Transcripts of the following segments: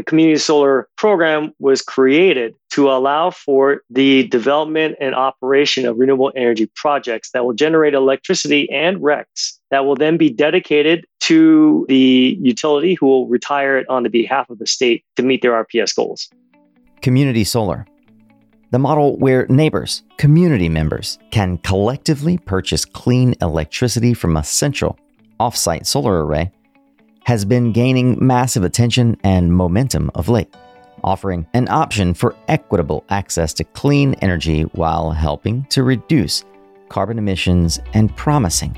The community solar program was created to allow for the development and operation of renewable energy projects that will generate electricity and RECs that will then be dedicated to the utility who will retire it on the behalf of the state to meet their RPS goals. Community solar. The model where neighbors, community members, can collectively purchase clean electricity from a central offsite solar array has been gaining massive attention and momentum of late, offering an option for equitable access to clean energy while helping to reduce carbon emissions and promising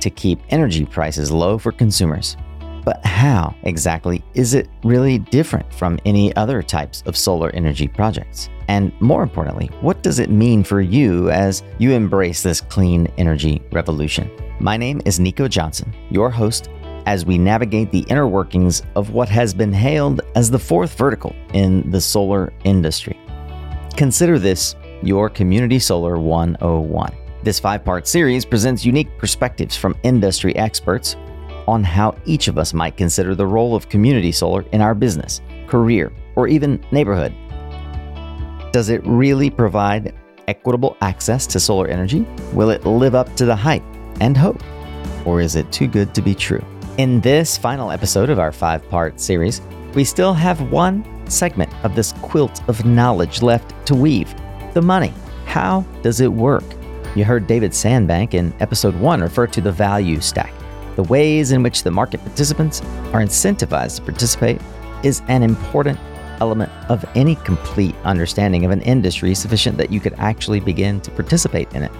to keep energy prices low for consumers. But how exactly is it really different from any other types of solar energy projects? And more importantly, what does it mean for you as you embrace this clean energy revolution? My name is Nico Johnson, your host as we navigate the inner workings of what has been hailed as the fourth vertical in the solar industry. Consider this your Community Solar 101. This five part series presents unique perspectives from industry experts on how each of us might consider the role of community solar in our business, career, or even neighborhood. Does it really provide equitable access to solar energy? Will it live up to the hype and hope? Or is it too good to be true? In this final episode of our five part series, we still have one segment of this quilt of knowledge left to weave the money. How does it work? You heard David Sandbank in episode one refer to the value stack. The ways in which the market participants are incentivized to participate is an important element of any complete understanding of an industry sufficient that you could actually begin to participate in it.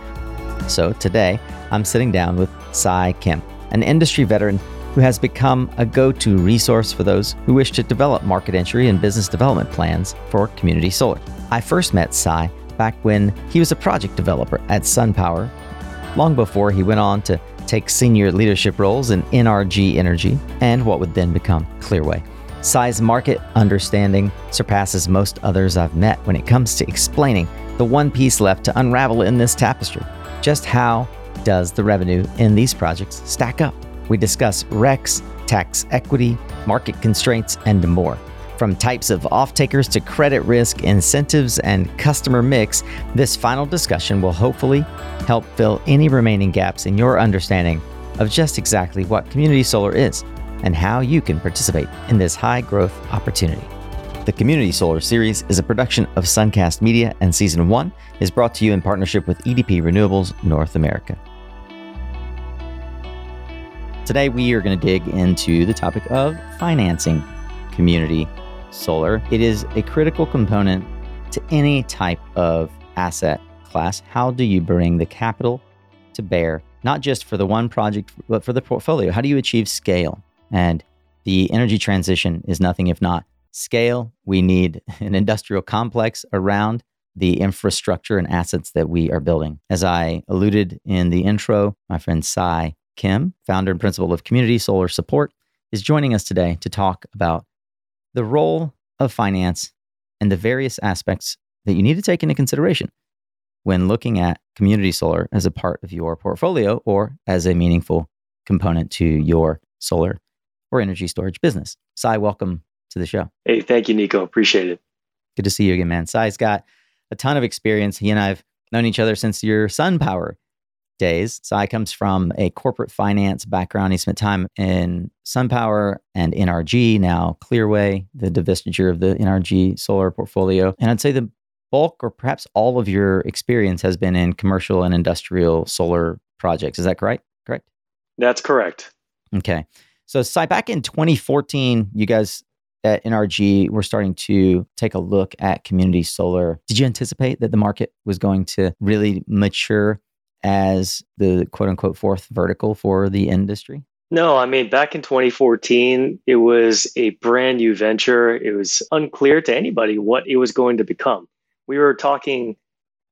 So today, I'm sitting down with Cy Kim, an industry veteran who has become a go to resource for those who wish to develop market entry and business development plans for community solar. I first met Cy back when he was a project developer at SunPower, long before he went on to take senior leadership roles in NRG Energy and what would then become Clearway. Cy's market understanding surpasses most others I've met when it comes to explaining the one piece left to unravel in this tapestry. Just how does the revenue in these projects stack up? We discuss RECs, tax equity, market constraints, and more. From types of off-takers to credit risk, incentives, and customer mix, this final discussion will hopefully help fill any remaining gaps in your understanding of just exactly what community solar is and how you can participate in this high growth opportunity. The Community Solar Series is a production of Suncast Media, and Season 1 is brought to you in partnership with EDP Renewables North America. Today, we are going to dig into the topic of financing community solar. It is a critical component to any type of asset class. How do you bring the capital to bear, not just for the one project, but for the portfolio? How do you achieve scale? And the energy transition is nothing if not scale. We need an industrial complex around the infrastructure and assets that we are building. As I alluded in the intro, my friend Cy Kim, founder and principal of Community Solar Support, is joining us today to talk about the role of finance and the various aspects that you need to take into consideration when looking at community solar as a part of your portfolio or as a meaningful component to your solar or energy storage business. Cy, welcome to the show. Hey, thank you, Nico. Appreciate it. Good to see you again, man. Cy's got a ton of experience. He and I have known each other since your SunPower days. Cy comes from a corporate finance background. He spent time in SunPower and NRG, now Clearway, the divestiture of the NRG solar portfolio. And I'd say the bulk or perhaps all of your experience has been in commercial and industrial solar projects. Is that correct? Correct? That's correct. Okay. So, Cy, back in 2014, you guys at NRG were starting to take a look at community solar. Did you anticipate that the market was going to really mature as the quote unquote fourth vertical for the industry? No, I mean, back in 2014, it was a brand new venture. It was unclear to anybody what it was going to become. We were talking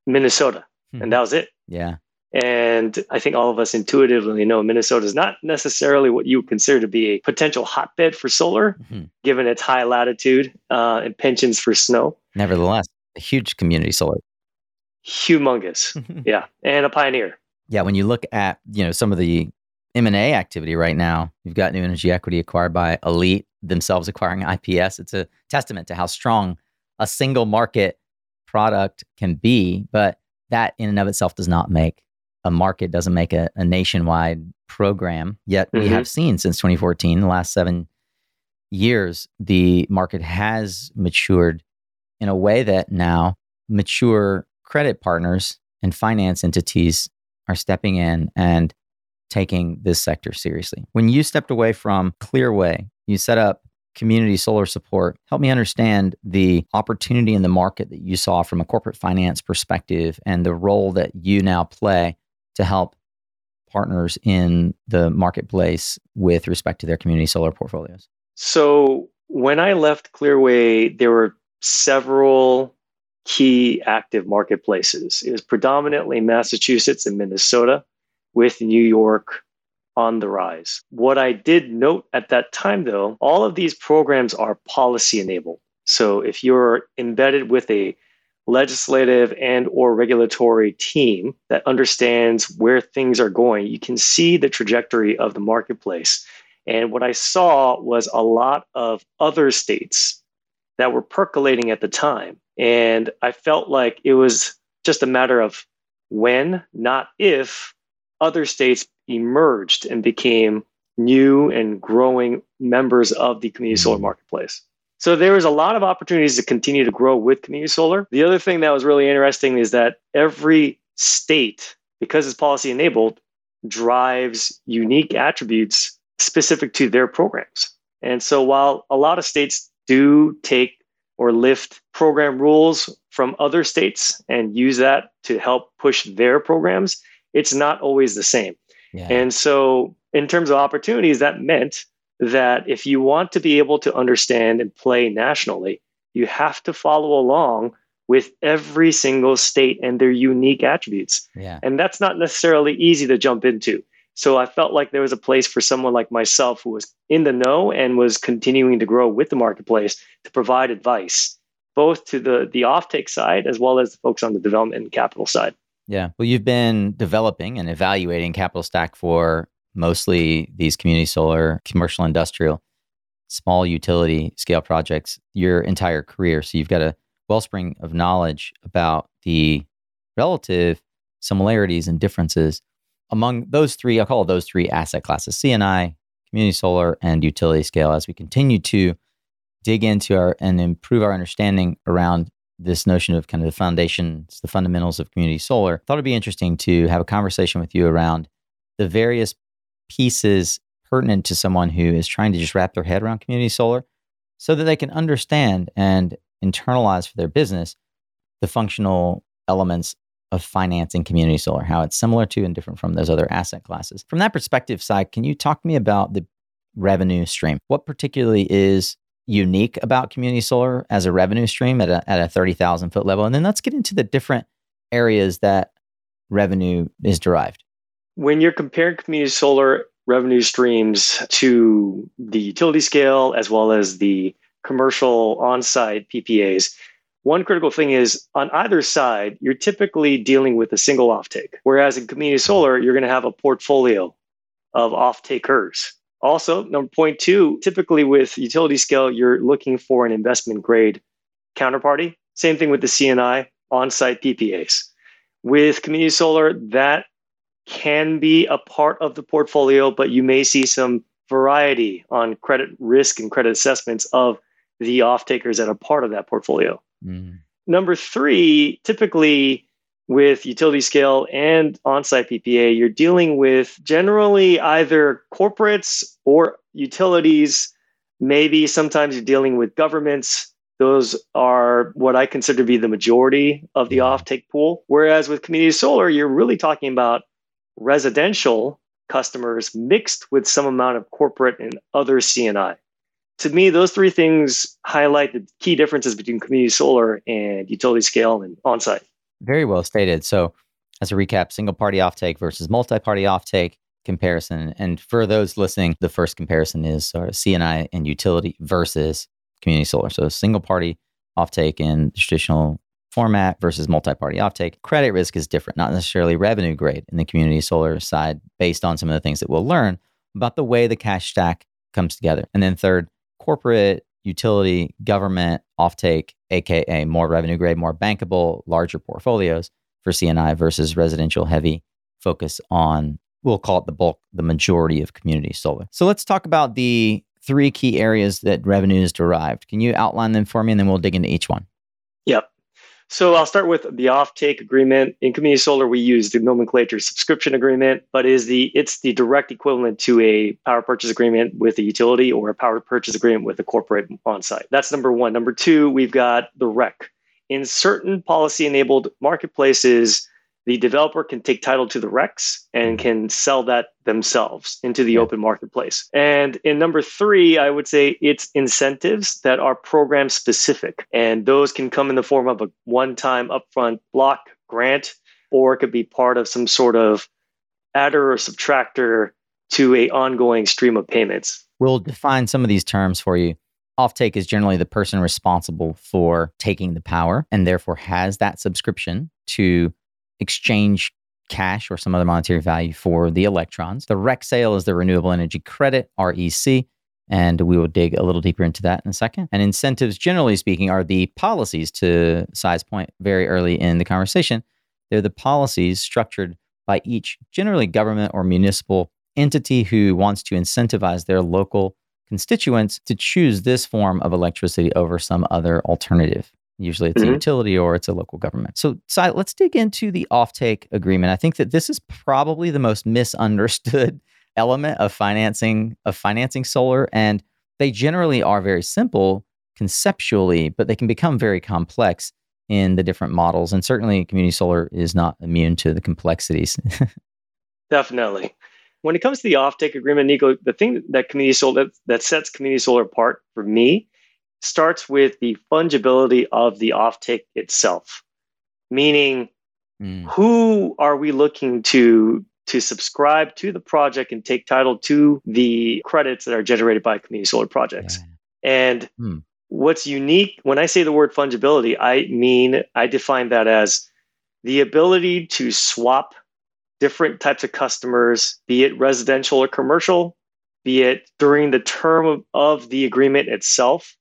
Minnesota, hmm. and that was it. Yeah. And I think all of us intuitively know Minnesota is not necessarily what you would consider to be a potential hotbed for solar, mm-hmm. given its high latitude uh, and penchants for snow. Nevertheless, a huge community solar humongous. yeah. And a pioneer. Yeah. When you look at, you know, some of the M&A activity right now. You've got New Energy Equity acquired by Elite, themselves acquiring IPS. It's a testament to how strong a single market product can be, but that in and of itself does not make a market, doesn't make a, a nationwide program. Yet mm-hmm. we have seen since 2014, the last seven years, the market has matured in a way that now mature credit partners and finance entities are stepping in and taking this sector seriously. When you stepped away from Clearway, you set up community solar support. Help me understand the opportunity in the market that you saw from a corporate finance perspective and the role that you now play to help partners in the marketplace with respect to their community solar portfolios. So, when I left Clearway, there were several key active marketplaces. It was predominantly Massachusetts and Minnesota, with New York on the rise. What I did note at that time, though, all of these programs are policy enabled. So if you're embedded with a legislative and or regulatory team that understands where things are going, you can see the trajectory of the marketplace. And what I saw was a lot of other states that were percolating at the time. And I felt like it was just a matter of when, not if, other states emerged and became new and growing members of the community solar mm-hmm. marketplace. So there was a lot of opportunities to continue to grow with community solar. The other thing that was really interesting is that every state, because it's policy enabled, drives unique attributes specific to their programs. And so while a lot of states do take or lift program rules from other states and use that to help push their programs, it's not always the same. Yeah. And so, in terms of opportunities, that meant that if you want to be able to understand and play nationally, you have to follow along with every single state and their unique attributes. Yeah. And that's not necessarily easy to jump into. So I felt like there was a place for someone like myself who was in the know and was continuing to grow with the marketplace to provide advice, both to the the offtake side as well as the folks on the development and capital side. Yeah. Well, you've been developing and evaluating capital stack for mostly these community solar, commercial, industrial, small utility scale projects your entire career. So you've got a wellspring of knowledge about the relative similarities and differences among those three. I'll call those three asset classes C&I, community solar, and utility scale as we continue to dig into our and improve our understanding around this notion of kind of the foundations, the fundamentals of community solar, I thought it'd be interesting to have a conversation with you around the various pieces pertinent to someone who is trying to just wrap their head around community solar so that they can understand and internalize for their business the functional elements of financing community solar, how it's similar to and different from those other asset classes. From that perspective side, can you talk to me about the revenue stream? What particularly is unique about community solar as a revenue stream at a, at a 30,000 foot level? And then let's get into the different areas that revenue is derived. When you're comparing community solar revenue streams to the utility scale as well as the commercial on site PPAs, one critical thing is on either side, you're typically dealing with a single offtake. Whereas in community solar, you're going to have a portfolio of off takers. Also, number point two, typically with utility scale, you're looking for an investment grade counterparty. Same thing with the C&I on site PPAs. With community solar, that can be a part of the portfolio, but you may see some variety on credit risk and credit assessments of the off takers that are part of that portfolio. Mm. Number three, typically with utility scale and on-site PPA, you're dealing with generally either corporates or utilities. Maybe sometimes you're dealing with governments. Those are what I consider to be the majority of the offtake pool. Whereas with community solar, you're really talking about residential customers mixed with some amount of corporate and other C&I. To me, those three things highlight the key differences between community solar and utility scale and on-site. Very well stated. So, as a recap, single party offtake versus multi party offtake comparison. And for those listening, the first comparison is uh, sort of C&I and utility versus community solar. So, single party offtake in traditional format versus multi party offtake. Credit risk is different, not necessarily revenue grade in the community solar side, based on some of the things that we'll learn about the way the cash stack comes together. And then third, corporate, utility, government, offtake, aka more revenue grade, more bankable, larger portfolios for C&I versus residential heavy focus on we'll call it the bulk, the majority of community solar. So let's talk about the three key areas that revenue is derived. Can you outline them for me and then we'll dig into each one? So I'll start with the offtake agreement. In community solar, we use the nomenclature subscription agreement, but is the it's the direct equivalent to a power purchase agreement with a utility or a power purchase agreement with a corporate on-site. That's number one. Number two, we've got the REC. In certain policy-enabled marketplaces, the developer can take title to the RECs and mm-hmm. can sell that themselves into the yeah. open marketplace. And in number three, I would say it's incentives that are program specific. And those can come in the form of a one time upfront block grant, or it could be part of some sort of adder or subtractor to a ongoing stream of payments. We'll define some of these terms for you. Offtake is generally the person responsible for taking the power and therefore has that subscription to exchange cash or some other monetary value for the electrons. The REC sale is the renewable energy credit, REC. And we will dig a little deeper into that in a second. And incentives, generally speaking, are the policies to Cy's point very early in the conversation. They're the policies structured by each, generally government or municipal entity who wants to incentivize their local constituents to choose this form of electricity over some other alternative. Usually it's mm-hmm. a utility or it's a local government. So, Cy, let's dig into the offtake agreement. I think that this is probably the most misunderstood element of financing of financing solar and they generally are very simple conceptually, but they can become very complex in the different models. And certainly community solar is not immune to the complexities. Definitely. When it comes to the offtake agreement, Nico, the thing that community solar that, that sets community solar apart for me starts with the fungibility of the offtake itself, meaning mm. who are we looking to to subscribe to the project and take title to the credits that are generated by community solar projects. Yeah. And mm. what's unique when I say the word fungibility, I mean I define that as the ability to swap different types of customers, be it residential or commercial, be it during the term of, of the agreement itself,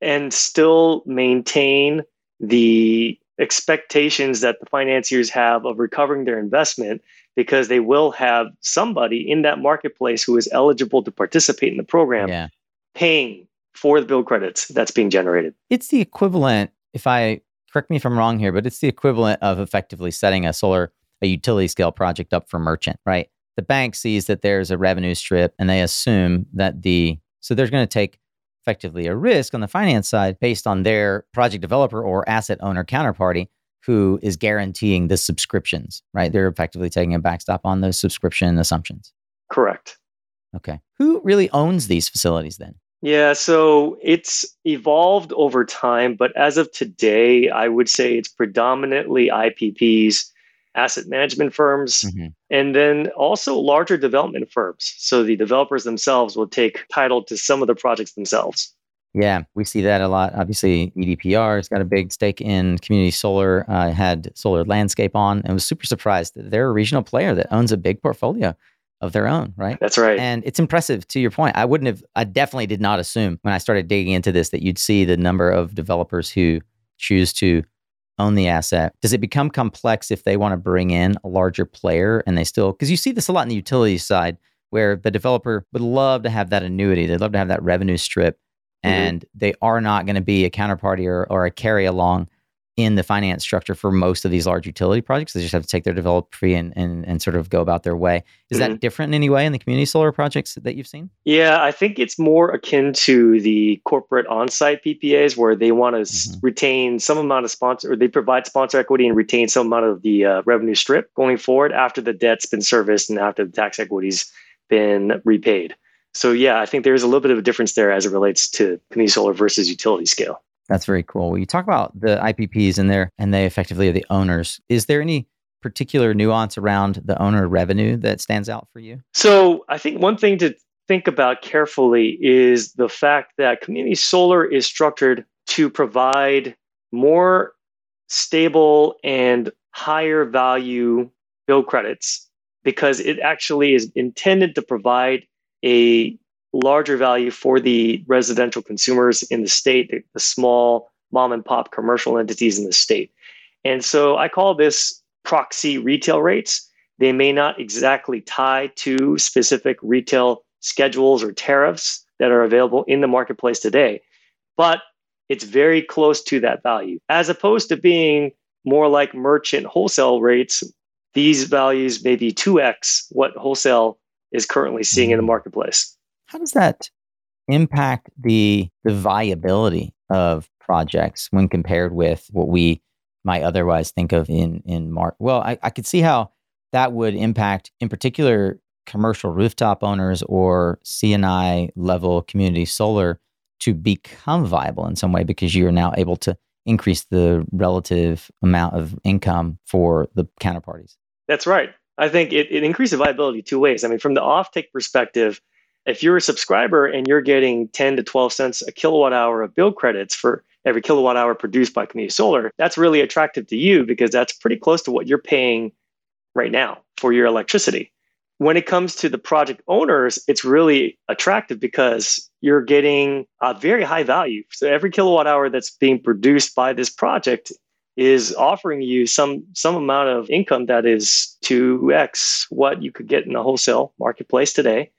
and still maintain the expectations that the financiers have of recovering their investment because they will have somebody in that marketplace who is eligible to participate in the program yeah. paying for the bill credits that's being generated. It's the equivalent, if I correct me if I'm wrong here, but it's the equivalent of effectively setting a solar, a utility scale project up for merchant, right? The bank sees that there's a revenue strip and they assume that the, so they're going to take effectively a risk on the finance side based on their project developer or asset owner counterparty who is guaranteeing the subscriptions, right? They're effectively taking a backstop on those subscription assumptions. Correct. Okay. Who really owns these facilities then? Yeah, so it's evolved over time, but as of today, I would say it's predominantly IPPs asset management firms, mm-hmm. and then also larger development firms. So the developers themselves will take title to some of the projects themselves. Yeah, we see that a lot. Obviously, EDPR has got a big stake in community solar. Uh, had Solar Landscape on, and was super surprised that they're a regional player that owns a big portfolio of their own, right? That's right. And it's impressive to your point. I wouldn't have, I definitely did not assume when I started digging into this that you'd see the number of developers who choose to own the asset. Does it become complex if they want to bring in a larger player and they still, because you see this a lot in the utility side where the developer would love to have that annuity, they'd love to have that revenue strip, mm-hmm. and they are not going to be a counterparty or, or a carry along in the finance structure for most of these large utility projects. They just have to take their developer fee and, and, and sort of go about their way. Is mm-hmm. that different in any way in the community solar projects that you've seen? Yeah, I think it's more akin to the corporate on-site PPAs where they want to mm-hmm. retain some amount of sponsor, or they provide sponsor equity and retain some amount of the uh, revenue strip going forward after the debt's been serviced and after the tax equity's been repaid. So yeah, I think there's a little bit of a difference there as it relates to community solar versus utility scale. That's very cool. Well, you talk about the IPPs and there, and they effectively are the owners. Is there any particular nuance around the owner revenue that stands out for you? So I think one thing to think about carefully is the fact that community solar is structured to provide more stable and higher value bill credits because it actually is intended to provide a larger value for the residential consumers in the state, the, the small mom and pop commercial entities in the state. And so I call this proxy retail rates. They may not exactly tie to specific retail schedules or tariffs that are available in the marketplace today, but it's very close to that value. As opposed to being more like merchant wholesale rates, these values may be 2x what wholesale is currently seeing in the mm-hmm. marketplace. How does that impact the, the viability of projects when compared with what we might otherwise think of in in mark well I, I could see how that would impact in particular commercial rooftop owners or C&I level community solar to become viable in some way because you are now able to increase the relative amount of income for the counterparties. That's right. I think it, it increases viability two ways. I mean from the offtake perspective if you're a subscriber and you're getting 10 to 12 cents a kilowatt hour of bill credits for every kilowatt hour produced by community solar, that's really attractive to you because that's pretty close to what you're paying right now for your electricity. When it comes to the project owners, it's really attractive because you're getting a very high value. So every kilowatt hour that's being produced by this project is offering you some some amount of income that is 2x what you could get in the wholesale marketplace today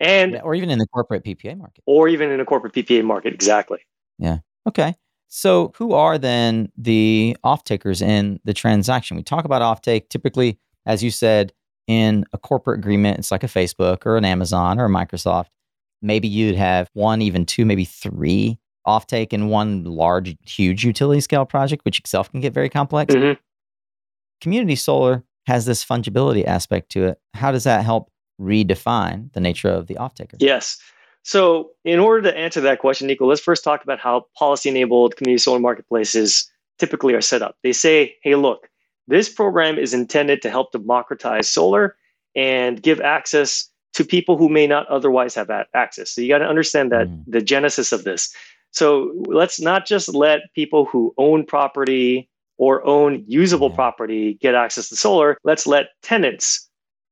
and yeah, or even in the corporate PPA market. Or even in a corporate PPA market, exactly. Yeah. Okay. So who are then the off takers in the transaction? We talk about offtake typically, as you said, in a corporate agreement, it's like a Facebook or an Amazon or a Microsoft. Maybe you'd have one, even two, maybe three offtake in one large, huge utility scale project, which itself can get very complex. Mm-hmm. Community solar has this fungibility aspect to it. How does that help redefine the nature of the off-taker? Yes. So, in order to answer that question, Nico, let's first talk about how policy enabled community solar marketplaces typically are set up. They say, hey, look, this program is intended to help democratize solar and give access to people who may not otherwise have access. So, you got to understand that mm. the genesis of this. So, let's not just let people who own property or own usable yeah. property get access to solar. Let's let tenants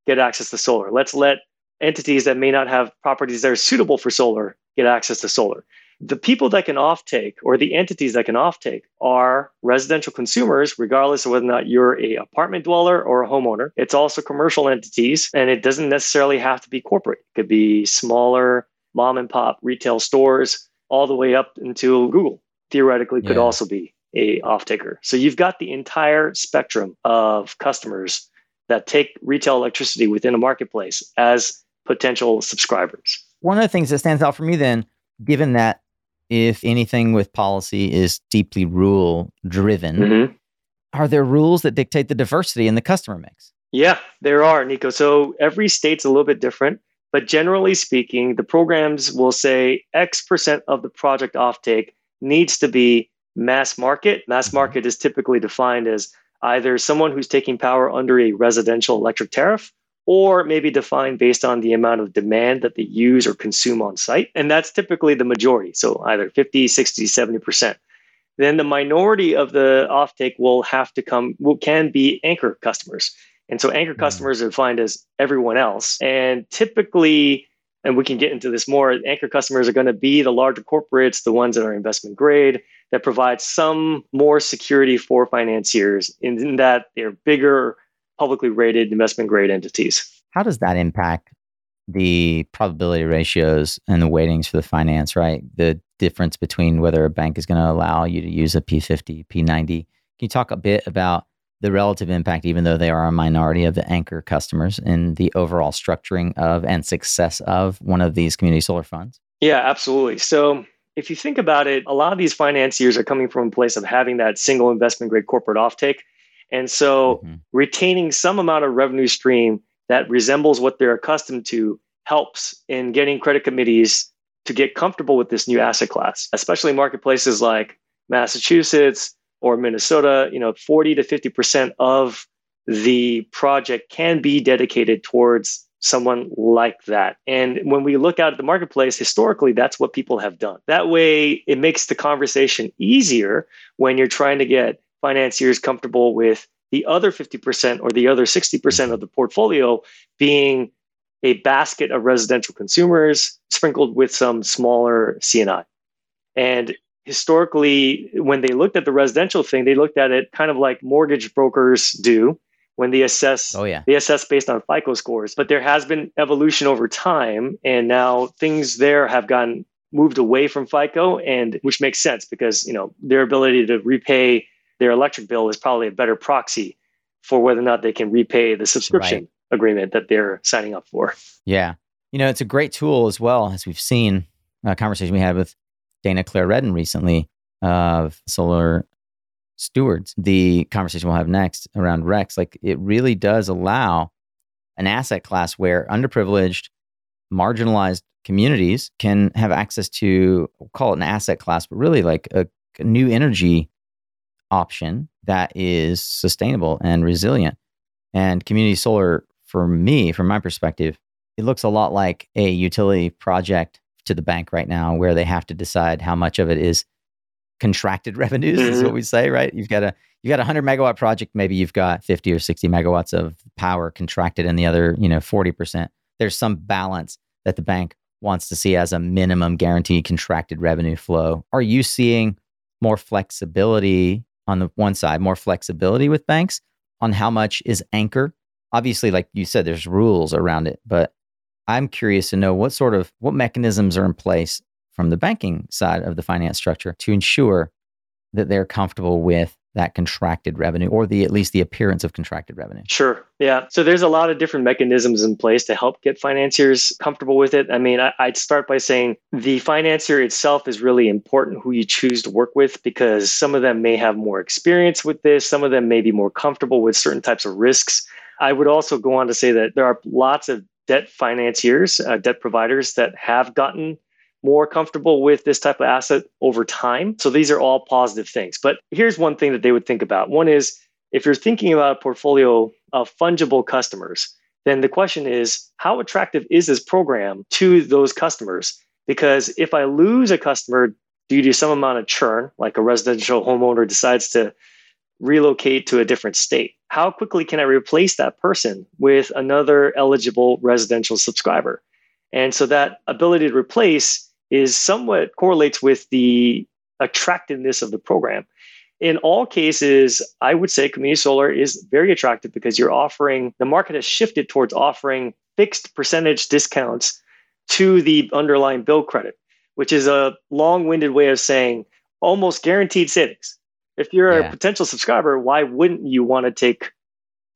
get access to solar. Let's let entities that may not have properties that are suitable for solar get access to solar. The people that can offtake or the entities that can offtake are residential consumers, regardless of whether or not you're a apartment dweller or a homeowner. It's also commercial entities, and it doesn't necessarily have to be corporate. It could be smaller mom and pop retail stores, all the way up into Google. Theoretically, could yeah. also be a off taker. So you've got the entire spectrum of customers that take retail electricity within a marketplace as potential subscribers. One of the things that stands out for me then, given that if anything with policy is deeply rule driven, mm-hmm. are there rules that dictate the diversity in the customer mix? Yeah, there are, Nico. So every state's a little bit different, but generally speaking, the programs will say X percent of the project offtake needs to be mass market. Mass mm-hmm. market is typically defined as either someone who's taking power under a residential electric tariff or maybe defined based on the amount of demand that they use or consume on site. And that's typically the majority. So either 50, 60, 70%. Then the minority of the offtake will have to come, will, can be anchor customers. And so anchor mm-hmm. customers are defined as everyone else. And typically, and we can get into this more, anchor customers are going to be the larger corporates, the ones that are investment grade, that provides some more security for financiers in, in that they're bigger, publicly rated investment grade entities. How does that impact the probability ratios and the weightings for the finance, right? The difference between whether a bank is going to allow you to use a P50, P90. Can you talk a bit about the relative impact, even though they are a minority of the anchor customers, in the overall structuring of and success of one of these community solar funds? Yeah, absolutely. So if you think about it, a lot of these financiers are coming from a place of having that single investment grade corporate offtake. And so mm-hmm. retaining some amount of revenue stream that resembles what they're accustomed to helps in getting credit committees to get comfortable with this new asset class, especially marketplaces like Massachusetts or Minnesota, you know, 40 to 50% of the project can be dedicated towards someone like that. And when we look out at the marketplace, historically, that's what people have done. That way, it makes the conversation easier when you're trying to get financiers comfortable with the other 50% or the other 60% of the portfolio being a basket of residential consumers sprinkled with some smaller C&I. And historically, when they looked at the residential thing, they looked at it kind of like mortgage brokers do when they assess oh, yeah. they assess based on FICO scores. But there has been evolution over time, and now things there have gotten moved away from FICO, and which makes sense because you know their ability to repay their electric bill is probably a better proxy for whether or not they can repay the subscription right. agreement that they're signing up for. Yeah, you know it's a great tool as well as we've seen a conversation we had with Dana Clare Redden recently of Solar Stewards. The conversation we'll have next around RECs, like it really does allow an asset class where underprivileged, marginalized communities can have access to we'll call it an asset class, but really like a, a new energy option that is sustainable and resilient. And community solar, for me, from my perspective, it looks a lot like a utility project to the bank right now where they have to decide how much of it is contracted revenues mm-hmm. is what we say right? You've got a you've got a 100 megawatt project maybe you've got 50 or 60 megawatts of power contracted and the other you know 40% there's some balance that the bank wants to see as a minimum guaranteed contracted revenue flow. Are you seeing more flexibility on the one side more flexibility with banks on how much is anchor obviously like you said there's rules around it but I'm curious to know what sort of what mechanisms are in place from the banking side of the finance structure to ensure that they're comfortable with that contracted revenue or the at least the appearance of contracted revenue. Sure. Yeah. So there's a lot of different mechanisms in place to help get financiers comfortable with it. I mean, I, would start by saying the financier itself is really important who you choose to work with because some of them may have more experience with this, some of them may be more comfortable with certain types of risks. I would also go on to say that there are lots of debt financiers, uh, debt providers that have gotten more comfortable with this type of asset over time. So these are all positive things. But here's one thing that they would think about. One is if you're thinking about a portfolio of fungible customers, then the question is how attractive is this program to those customers? Because if I lose a customer due to some amount of churn, like a residential homeowner decides to relocate to a different state, how quickly can I replace that person with another eligible residential subscriber? And so that ability to replace is somewhat correlates with the attractiveness of the program. In all cases, I would say community solar is very attractive because you're offering, the market has shifted towards offering fixed percentage discounts to the underlying bill credit, which is a long winded way of saying almost guaranteed savings. If you're yeah. a potential subscriber, why wouldn't you want to take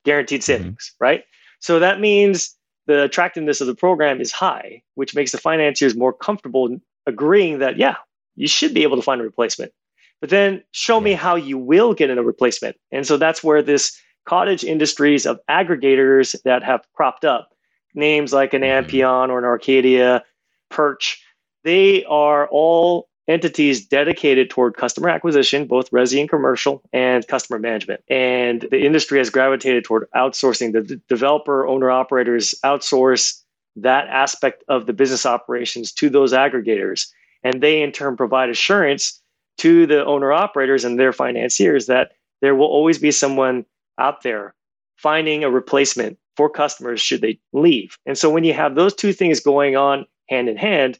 guaranteed mm-hmm. savings, mm-hmm. right? So that means the attractiveness of the program is high, which makes the financiers more comfortable agreeing that, yeah, you should be able to find a replacement. But then show me how you will get in a replacement. And so that's where this cottage industries of aggregators that have cropped up, names like an mm-hmm. Ampion or an Arcadia, Perch, they are all entities dedicated toward customer acquisition, both resi and commercial, and customer management. And the industry has gravitated toward outsourcing. The developer, owner operators outsource that aspect of the business operations to those aggregators. And they in turn provide assurance to the owner operators and their financiers that there will always be someone out there finding a replacement for customers should they leave. And so when you have those two things going on hand in hand,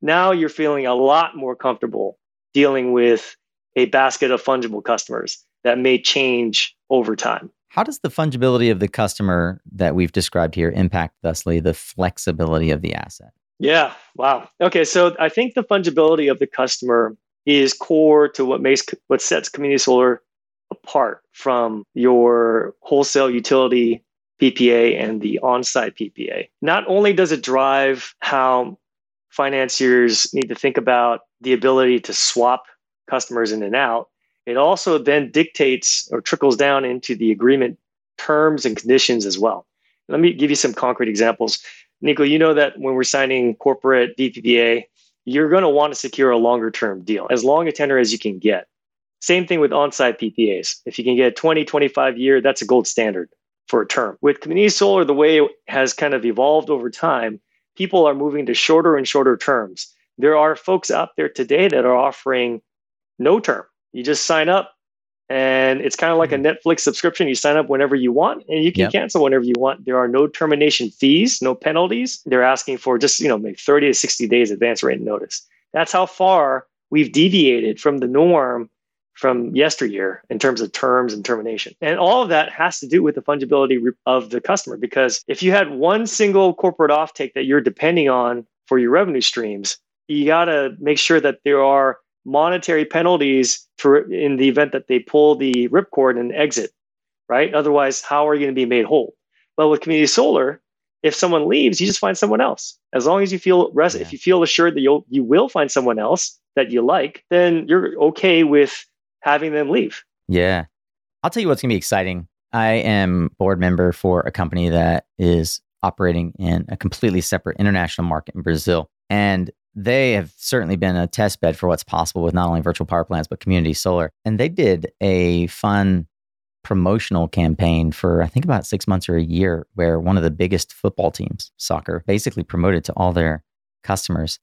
now you're feeling a lot more comfortable dealing with a basket of fungible customers that may change over time. How does the fungibility of the customer that we've described here impact, thusly, the flexibility of the asset? Yeah, wow. Okay, so I think the fungibility of the customer is core to what makes what sets community solar apart from your wholesale utility PPA and the on-site PPA. Not only does it drive how financiers need to think about the ability to swap customers in and out. It also then dictates or trickles down into the agreement terms and conditions as well. Let me give you some concrete examples. Nico, you know that when we're signing corporate VPPA, you're going to want to secure a longer term deal, as long a tenor as you can get. Same thing with on site PPAs. If you can get 20, 25 year, that's a gold standard for a term. With community solar, the way it has kind of evolved over time people are moving to shorter and shorter terms. There are folks out there today that are offering no term. You just sign up And it's kind of like a hmm. Netflix subscription. You sign up whenever you want and you can yep. cancel whenever you want. There are no termination fees, no penalties. They're asking for just, you know, maybe 30 to 60 days advance written notice. That's how far we've deviated from the norm from yesteryear in terms of terms and termination. And all of that has to do with the fungibility of the customer. Because if you had one single corporate offtake that you're depending on for your revenue streams, you got to make sure that there are monetary penalties for in the event that they pull the ripcord and exit, right? Otherwise, how are you going to be made whole? Well, with community solar, if someone leaves, you just find someone else. As long as you feel rest, yeah. if you feel assured that you'll you will find someone else that you like, then you're okay with having them leave. Yeah. I'll tell you what's going to be exciting. I am board member for a company that is operating in a completely separate international market in Brazil. And they have certainly been a test bed for what's possible with not only virtual power plants, but community solar. And they did a fun promotional campaign for, I think, about six months or a year, where one of the biggest football teams, soccer, basically promoted to all their customers.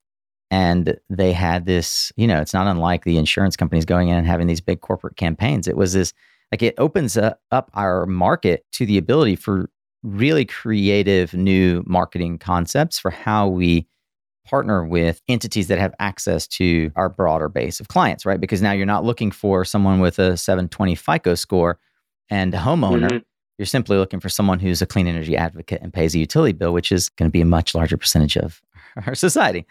And they had this, you know, it's not unlike the insurance companies going in and having these big corporate campaigns. It was this, like, it opens up our market to the ability for really creative new marketing concepts for how we partner with entities that have access to our broader base of clients, right? Because now you're not looking for someone with a 720 FICO score and a homeowner. Mm-hmm. You're simply looking for someone who's a clean energy advocate and pays a utility bill, which is going to be a much larger percentage of our society.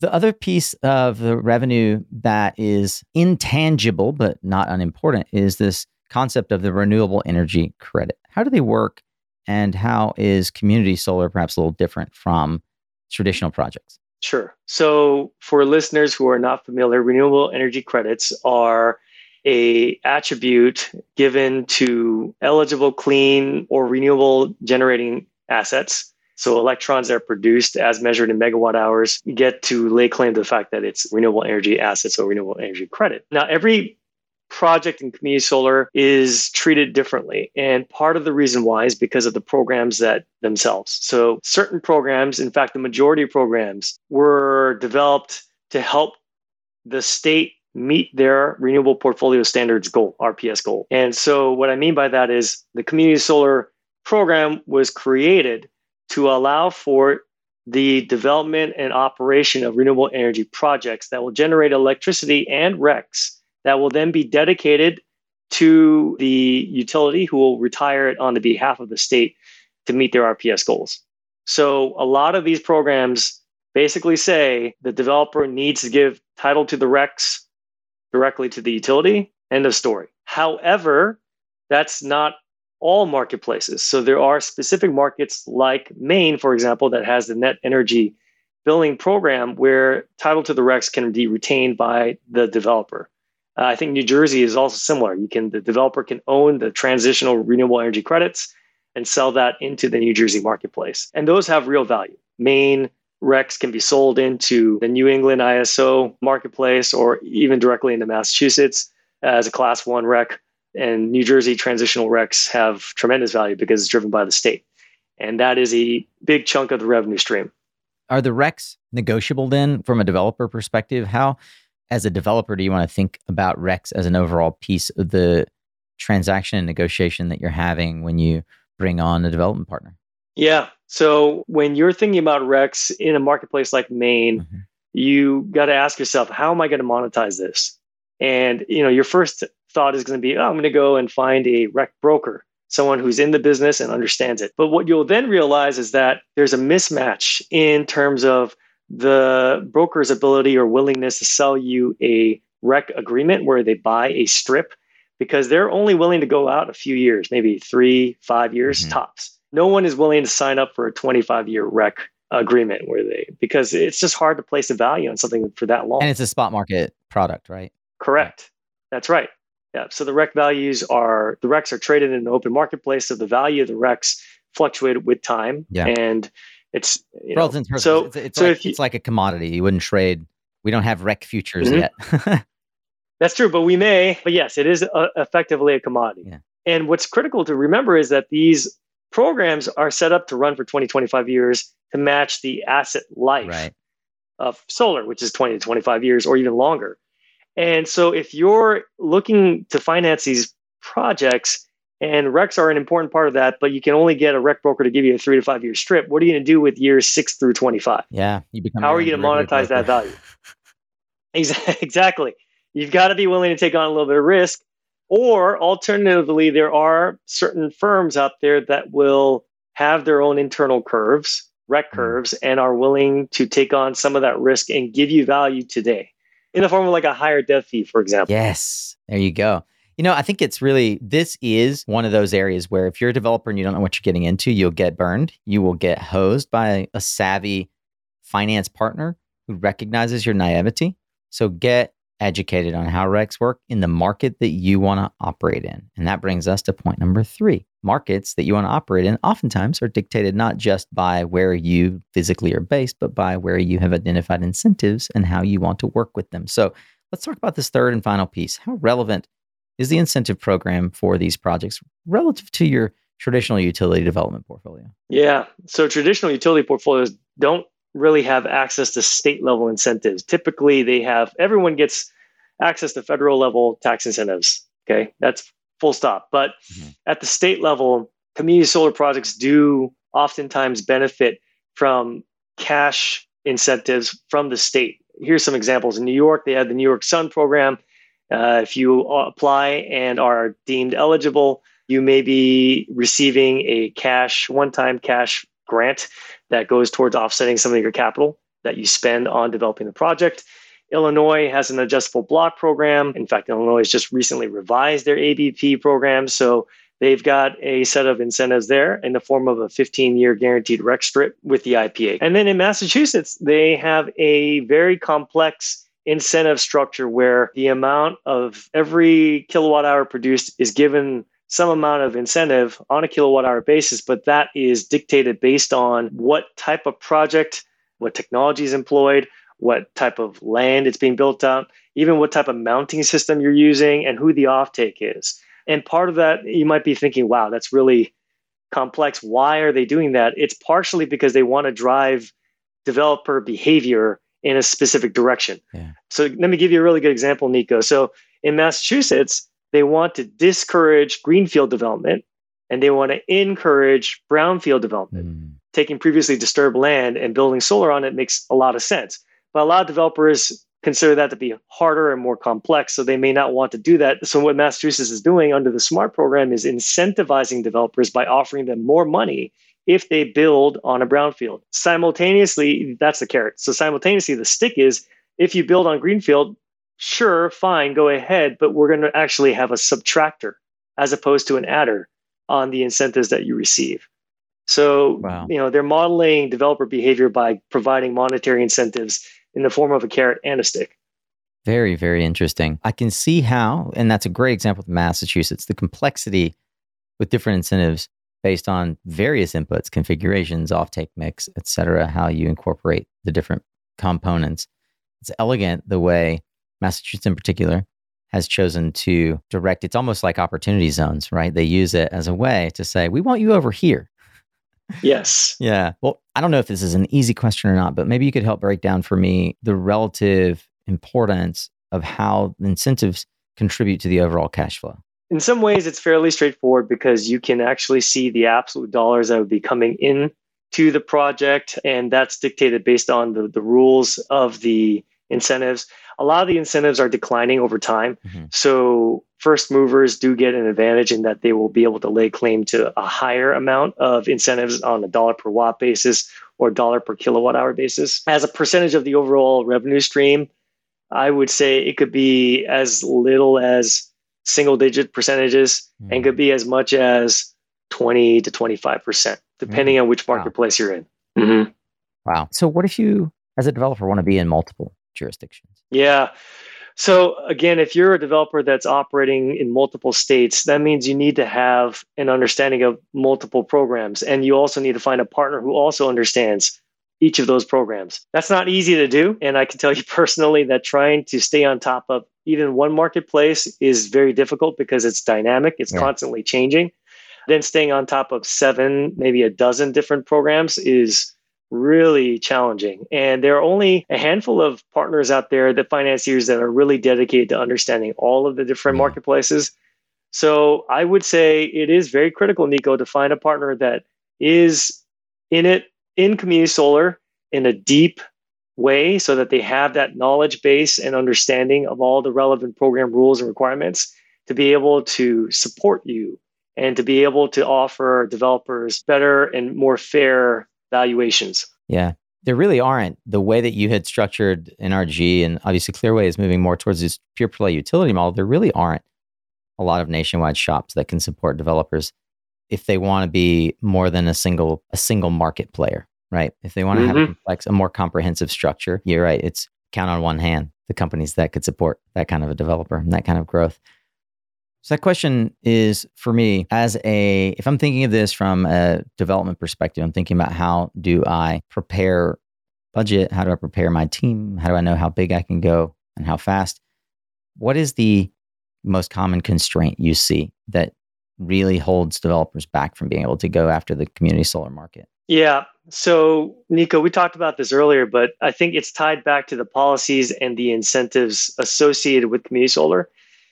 The other piece of the revenue that is intangible but not unimportant is this concept of the renewable energy credit. How do they work? And how is community solar perhaps a little different from traditional projects? Sure. So for listeners who are not familiar, renewable energy credits are a attribute given to eligible clean or renewable generating assets so electrons that are produced as measured in megawatt hours get to lay claim to the fact that it's renewable energy assets or renewable energy credit. Now, every project in community solar is treated differently. And part of the reason why is because of the programs that themselves. So certain programs, in fact, the majority of programs were developed to help the state meet their renewable portfolio standards goal, RPS goal. And so what I mean by that is the community solar program was created to allow for the development and operation of renewable energy projects that will generate electricity and RECs that will then be dedicated to the utility who will retire it on the behalf of the state to meet their RPS goals. So a lot of these programs basically say the developer needs to give title to the RECs directly to the utility. End of story. However, that's not all marketplaces. So there are specific markets like Maine, for example, that has the net energy billing program where title to the RECs can be retained by the developer. Uh, I think New Jersey is also similar. You can the developer can own the transitional renewable energy credits and sell that into the New Jersey marketplace. And those have real value. Maine RECs can be sold into the New England ISO marketplace or even directly into Massachusetts as a class one REC. And New Jersey transitional RECs have tremendous value because it's driven by the state. And that is a big chunk of the revenue stream. Are the RECs negotiable then from a developer perspective? How as a developer do you want to think about RECs as an overall piece of the transaction and negotiation that you're having when you bring on a development partner? Yeah. So when you're thinking about RECs in a marketplace like Maine, mm-hmm. you got to ask yourself, how am I going to monetize this? And you know, your first thought is going to be, oh, I'm going to go and find a REC broker, someone who's in the business and understands it. But what you'll then realize is that there's a mismatch in terms of the broker's ability or willingness to sell you a REC agreement where they buy a strip because they're only willing to go out a few years, maybe three, five years mm-hmm. tops. No one is willing to sign up for a 25 year REC agreement where they, because it's just hard to place a value on something for that long. And it's a spot market product, right? Correct. That's right. Yeah. So the REC values are, the RECs are traded in the open marketplace. So the value of the RECs fluctuate with time. Yeah. And it's you know, so it's, it's, so like, you, it's like a commodity. You wouldn't trade. We don't have REC futures mm-hmm. yet. That's true, but we may. But yes, it is a, uh, effectively a commodity. Yeah. And what's critical to remember is that these programs are set up to run for 20, 25 years to match the asset life right. of solar, which is 20 to 25 years or even longer. And so if you're looking to finance these projects, and RECs are an important part of that, but you can only get a REC broker to give you a three to five year strip. What are you going to do with years six through 25? Yeah. You become How are you going to monetize that value? exactly. You've got to be willing to take on a little bit of risk. Or alternatively, there are certain firms out there that will have their own internal curves, REC hmm. curves, and are willing to take on some of that risk and give you value today in the form of like a higher dev fee, for example. Yes. There you go. You know, I think it's really, this is one of those areas where if you're a developer and you don't know what you're getting into, you'll get burned. You will get hosed by a savvy finance partner who recognizes your naivety. So get educated on how RECs work in the market that you want to operate in. And that brings us to point number three. Markets that you want to operate in oftentimes are dictated not just by where you physically are based, but by where you have identified incentives and how you want to work with them. So let's talk about this third and final piece. How relevant is the incentive program for these projects relative to your traditional utility development portfolio? Yeah. So traditional utility portfolios don't really have access to state level incentives. Typically, they have everyone gets access to federal level tax incentives. Okay, that's full stop. But mm-hmm. at the state level, community solar projects do oftentimes benefit from cash incentives from the state. Here's some examples. In New York, they have the New York Sun program. Uh, if you apply and are deemed eligible, you may be receiving a cash, one time cash grant that goes towards offsetting some of your capital that you spend on developing the project. Illinois has an adjustable block program. In fact, Illinois has just recently revised their ABP program. So they've got a set of incentives there in the form of a 15 year guaranteed REC strip with the IPA. And then in Massachusetts, they have a very complex incentive structure where the amount of every kilowatt hour produced is given some amount of incentive on a kilowatt hour basis, but that is dictated based on what type of project, what technology is employed, what type of land it's being built on, even what type of mounting system you're using, and who the offtake is. And part of that, you might be thinking, wow, that's really complex. Why are they doing that? It's partially because they want to drive developer behavior in a specific direction. Yeah. So let me give you a really good example, Nico. So in Massachusetts, they want to discourage greenfield development and they want to encourage brownfield development. Mm. Taking previously disturbed land and building solar on it makes a lot of sense. But a lot of developers consider that to be harder and more complex, so they may not want to do that. So, what Massachusetts is doing under the SMART program is incentivizing developers by offering them more money if they build on a brownfield. Simultaneously, that's the carrot. So, simultaneously, the stick is if you build on greenfield, sure, fine, go ahead, but we're going to actually have a subtractor as opposed to an adder on the incentives that you receive. So, wow. you know, they're modeling developer behavior by providing monetary incentives in the form of a carrot and a stick. Very, very interesting. I can see how, and that's a great example of Massachusetts, the complexity with different incentives based on various inputs, configurations, offtake mix, et cetera, how you incorporate the different components. It's elegant the way Massachusetts in particular, has chosen to direct it's almost like opportunity zones, right? They use it as a way to say, we want you over here. Yes. yeah. Well, I don't know if this is an easy question or not, but maybe you could help break down for me the relative importance of how incentives contribute to the overall cash flow. In some ways, it's fairly straightforward because you can actually see the absolute dollars that would be coming in to the project, and that's dictated based on the, the rules of the incentives a lot of the incentives are declining over time. Mm-hmm. So first movers do get an advantage in that they will be able to lay claim to a higher amount of incentives on a dollar per watt basis or dollar per kilowatt hour basis. As a percentage of the overall revenue stream, I would say it could be as little as single digit percentages mm-hmm. and could be as much as 20 to 25%, depending mm-hmm. on which marketplace wow. you're in. Mm-hmm. Wow. So, what if you, as a developer, want to be in multiple jurisdictions? Yeah. So again, if you're a developer that's operating in multiple states, that means you need to have an understanding of multiple programs. And you also need to find a partner who also understands each of those programs. That's not easy to do. And I can tell you personally that trying to stay on top of even one marketplace is very difficult because it's dynamic, it's yeah. constantly changing. Then staying on top of seven, maybe a dozen different programs is really challenging. And there are only a handful of partners out there, the financiers that are really dedicated to understanding all of the different marketplaces. So I would say it is very critical, Nico, to find a partner that is in it in community solar in a deep way so that they have that knowledge base and understanding of all the relevant program rules and requirements to be able to support you and to be able to offer developers better and more fair valuations. Yeah. There really aren't the way that you had structured NRG and obviously Clearway is moving more towards this pure play utility model. There really aren't a lot of nationwide shops that can support developers if they want to be more than a single a single market player, right? If they want to mm-hmm. have a complex, a more comprehensive structure, you're right. It's count on one hand the companies that could support that kind of a developer and that kind of growth. So that question is for me as a if I'm thinking of this from a development perspective, I'm thinking about how do I prepare budget, how do I prepare my team, how do I know how big I can go and how fast? What is the most common constraint you see that really holds developers back from being able to go after the community solar market? Yeah. So, Nico, we talked about this earlier, but I think it's tied back to the policies and the incentives associated with community solar.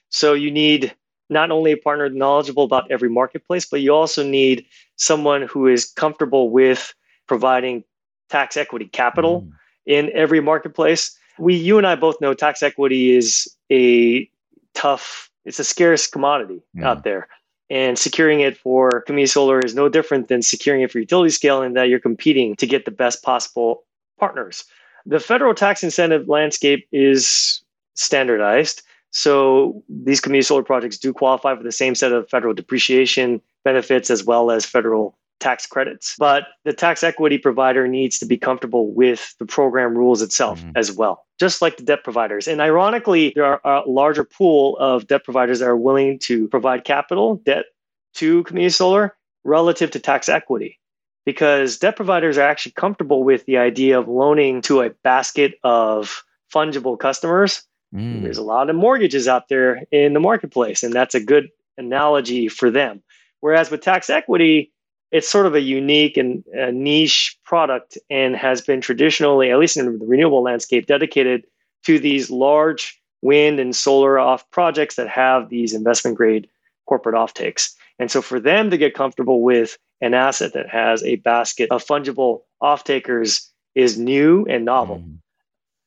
So, you need not only a partner knowledgeable about every marketplace, but you also need someone who is comfortable with providing tax equity capital mm. in every marketplace. We, you and I both know tax equity is a tough, it's a scarce commodity yeah. out there. And securing it for community solar is no different than securing it for utility scale in that you're competing to get the best possible partners. The federal tax incentive landscape is standardized. So these community solar projects do qualify for the same set of federal depreciation benefits as well as federal tax credits. But the tax equity provider needs to be comfortable with the program rules itself mm-hmm. as well, just like the debt providers. And ironically, there are a larger pool of debt providers that are willing to provide capital, debt to community solar relative to tax equity. Because debt providers are actually comfortable with the idea of loaning to a basket of fungible customers Mm. There's a lot of mortgages out there in the marketplace, and that's a good analogy for them. Whereas with tax equity, it's sort of a unique and a niche product and has been traditionally, at least in the renewable landscape, dedicated to these large wind and solar off projects that have these investment grade corporate offtakes. And so for them to get comfortable with an asset that has a basket of fungible offtakers is new and novel. Mm.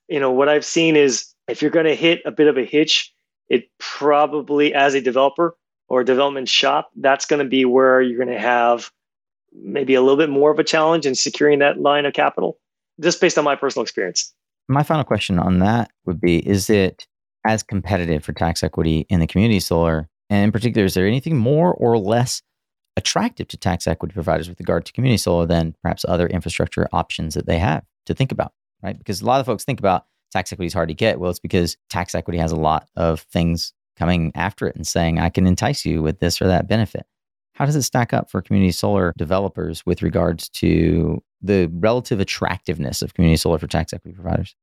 You know, what I've seen is if you're going to hit a bit of a hitch, it probably, as a developer or a development shop, that's going to be where you're going to have maybe a little bit more of a challenge in securing that line of capital, just based on my personal experience. My final question on that would be Is it as competitive for tax equity in the community solar? And in particular, is there anything more or less attractive to tax equity providers with regard to community solar than perhaps other infrastructure options that they have to think about? Right. Because a lot of folks think about tax equity is hard to get? Well, it's because tax equity has a lot of things coming after it and saying, I can entice you with this or that benefit. How does it stack up for community solar developers with regards to the relative attractiveness of community solar for tax equity providers?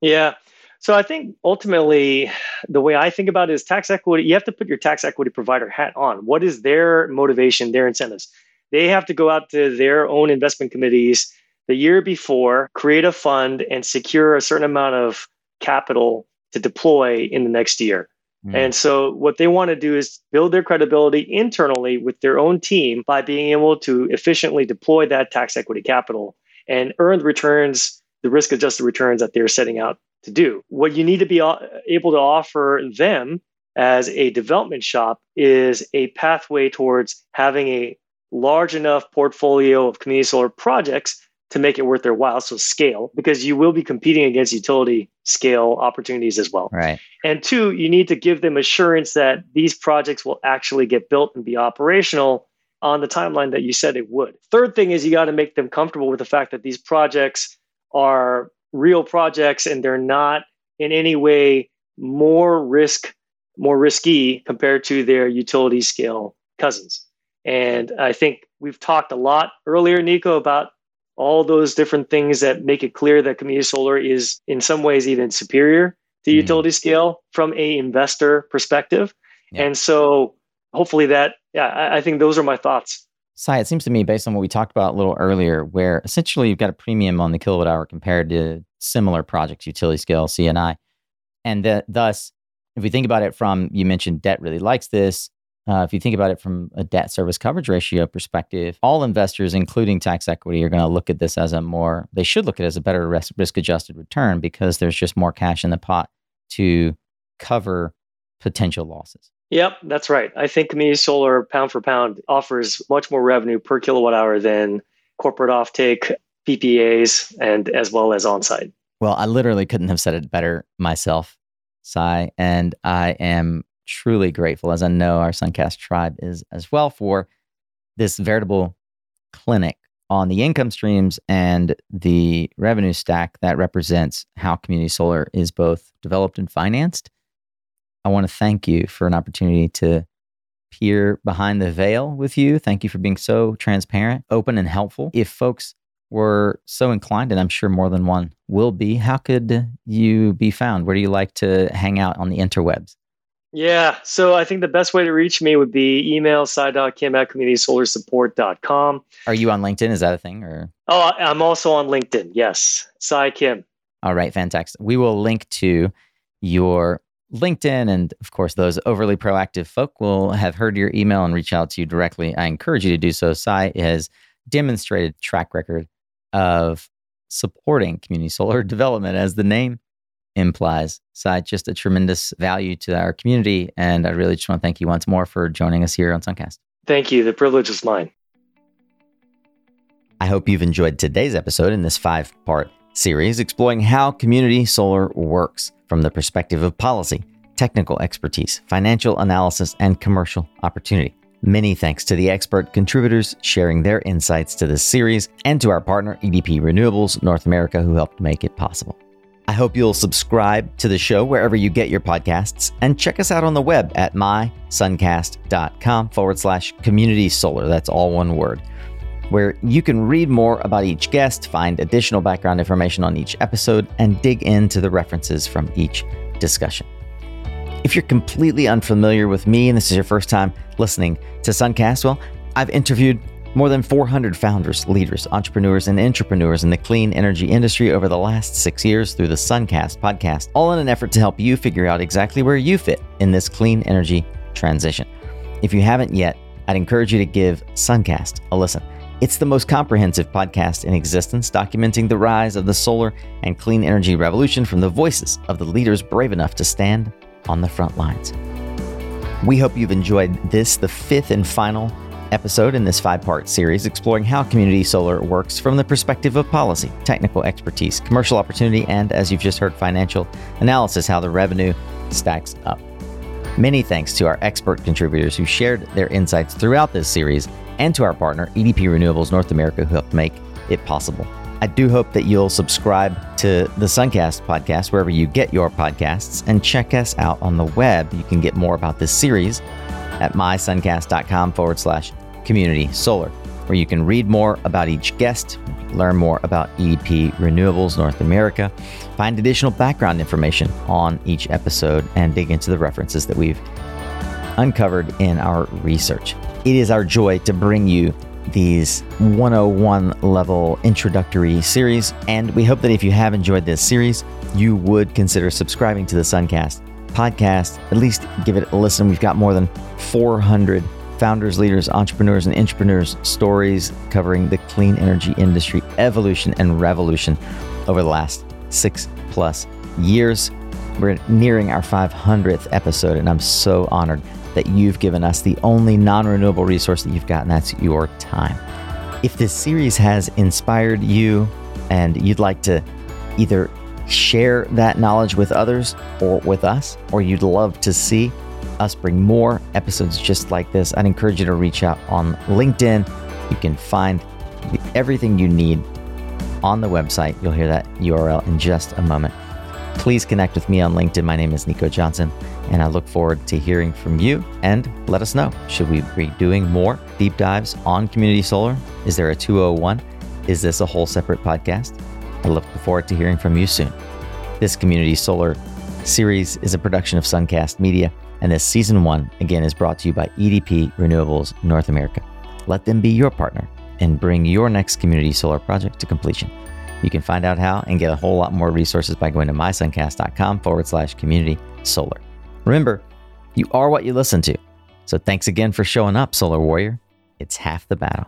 Yeah. So I think ultimately the way I think about it is tax equity, you have to put your tax equity provider hat on. What is their motivation, their incentives? They have to go out to their own investment committees the year before, create a fund and secure a certain amount of capital to deploy in the next year. Mm. And so, what they want to do is build their credibility internally with their own team by being able to efficiently deploy that tax equity capital and earn the returns, the risk adjusted returns that they're setting out to do. What you need to be able to offer them as a development shop is a pathway towards having a large enough portfolio of community solar projects to make it worth their while. So scale, because you will be competing against utility scale opportunities as well. Right. And two, you need to give them assurance that these projects will actually get built and be operational on the timeline that you said it would. Third thing is you got to make them comfortable with the fact that these projects are real projects and they're not in any way more risk more risky compared to their utility scale cousins. And I think we've talked a lot earlier, Nico, about all those different things that make it clear that community solar is in some ways even superior to mm. utility scale from a investor perspective. Yeah. And so hopefully that, yeah, I, I think those are my thoughts. Cy, it seems to me, based on what we talked about a little earlier, where essentially you've got a premium on the kilowatt hour compared to similar projects, utility scale, C&I. And that, thus, if we think about it from, you mentioned debt really likes this. Uh, if you think about it from a debt service coverage ratio perspective, all investors, including tax equity, are going to look at this as a more, they should look at it as a better risk adjusted return because there's just more cash in the pot to cover potential losses. Yep, that's right. I think me solar pound for pound offers much more revenue per kilowatt hour than corporate offtake, PPAs, and as well as on-site. Well, I literally couldn't have said it better myself, Cy, and I am truly grateful, as I know our Suncast tribe is as well, for this veritable clinic on the income streams and the revenue stack that represents how community solar is both developed and financed I want to thank you for an opportunity to peer behind the veil with you. Thank you for being so transparent, open, and helpful. If folks were so inclined, and I'm sure more than one will be, how could you be found? Where do you like to hang out on the interwebs? Yeah, so I think the best way to reach me would be email sai.kim at communitysolarsupport.com. Are you on LinkedIn? Is that a thing? or? Oh, I'm also on LinkedIn. Yes, Cy Kim. All right, fantastic. We will link to your LinkedIn. And of course, those overly proactive folk will have heard your email and reach out to you directly. I encourage you to do so. Cy has demonstrated track record of supporting community solar development as the name implies. Cy, just a tremendous value to our community. And I really just want to thank you once more for joining us here on Suncast. Thank you. The privilege is mine. I hope you've enjoyed today's episode in this five part series exploring how community solar works from the perspective of policy, technical expertise, financial analysis, and commercial opportunity. Many thanks to the expert contributors sharing their insights to this series and to our partner, EDP Renewables North America, who helped make it possible. I hope you'll subscribe to the show wherever you get your podcasts and check us out on the web at mysuncast.com forward slash community solar. That's all one word where you can read more about each guest, find additional background information on each episode, and dig into the references from each discussion. If you're completely unfamiliar with me and this is your first time listening to Suncast, well, I've interviewed more than 400 founders, leaders, entrepreneurs, and entrepreneurs in the clean energy industry over the last six years through the Suncast podcast, all in an effort to help you figure out exactly where you fit in this clean energy transition. If you haven't yet, I'd encourage you to give Suncast a listen. It's the most comprehensive podcast in existence, documenting the rise of the solar and clean energy revolution from the voices of the leaders brave enough to stand on the front lines. We hope you've enjoyed this, the fifth and final episode in this five part series exploring how community solar works from the perspective of policy, technical expertise, commercial opportunity, and, as you've just heard, financial analysis, how the revenue stacks up. Many thanks to our expert contributors who shared their insights throughout this series and to our partner, EDP Renewables North America, who helped make it possible. I do hope that you'll subscribe to the Suncast podcast wherever you get your podcasts and check us out on the web. You can get more about this series at mysuncast.com forward slash community solar, where you can read more about each guest, learn more about EDP Renewables North America, find additional background information on each episode, and dig into the references that we've uncovered in our research. It is our joy to bring you these 101 level introductory series, and we hope that if you have enjoyed this series, you would consider subscribing to the Suncast podcast. At least give it a listen. We've got more than 400 founders, leaders, entrepreneurs, and entrepreneurs stories covering the clean energy industry evolution and revolution over the last six plus years. We're nearing our 500th episode, and I'm so honored that you've given us the only non renewable resource that you've got, and that's your time. If this series has inspired you and you'd like to either share that knowledge with others or with us, or you'd love to see us bring more episodes just like this, I'd encourage you to reach out on LinkedIn. You can find everything you need on the website. You'll hear that URL in just a moment. Please connect with me on LinkedIn. My name is Nico Johnson, and I look forward to hearing from you. And let us know should we be doing more deep dives on community solar? Is there a 201? Is this a whole separate podcast? I look forward to hearing from you soon. This community solar series is a production of Suncast Media, and this season one, again, is brought to you by EDP Renewables North America. let them be your partner and bring your next community solar project to completion. You can find out how and get a whole lot more resources by going to mysuncast.com forward slash community solar. Remember, you are what you listen to. So thanks again for showing up, Solar Warrior. It's half the battle.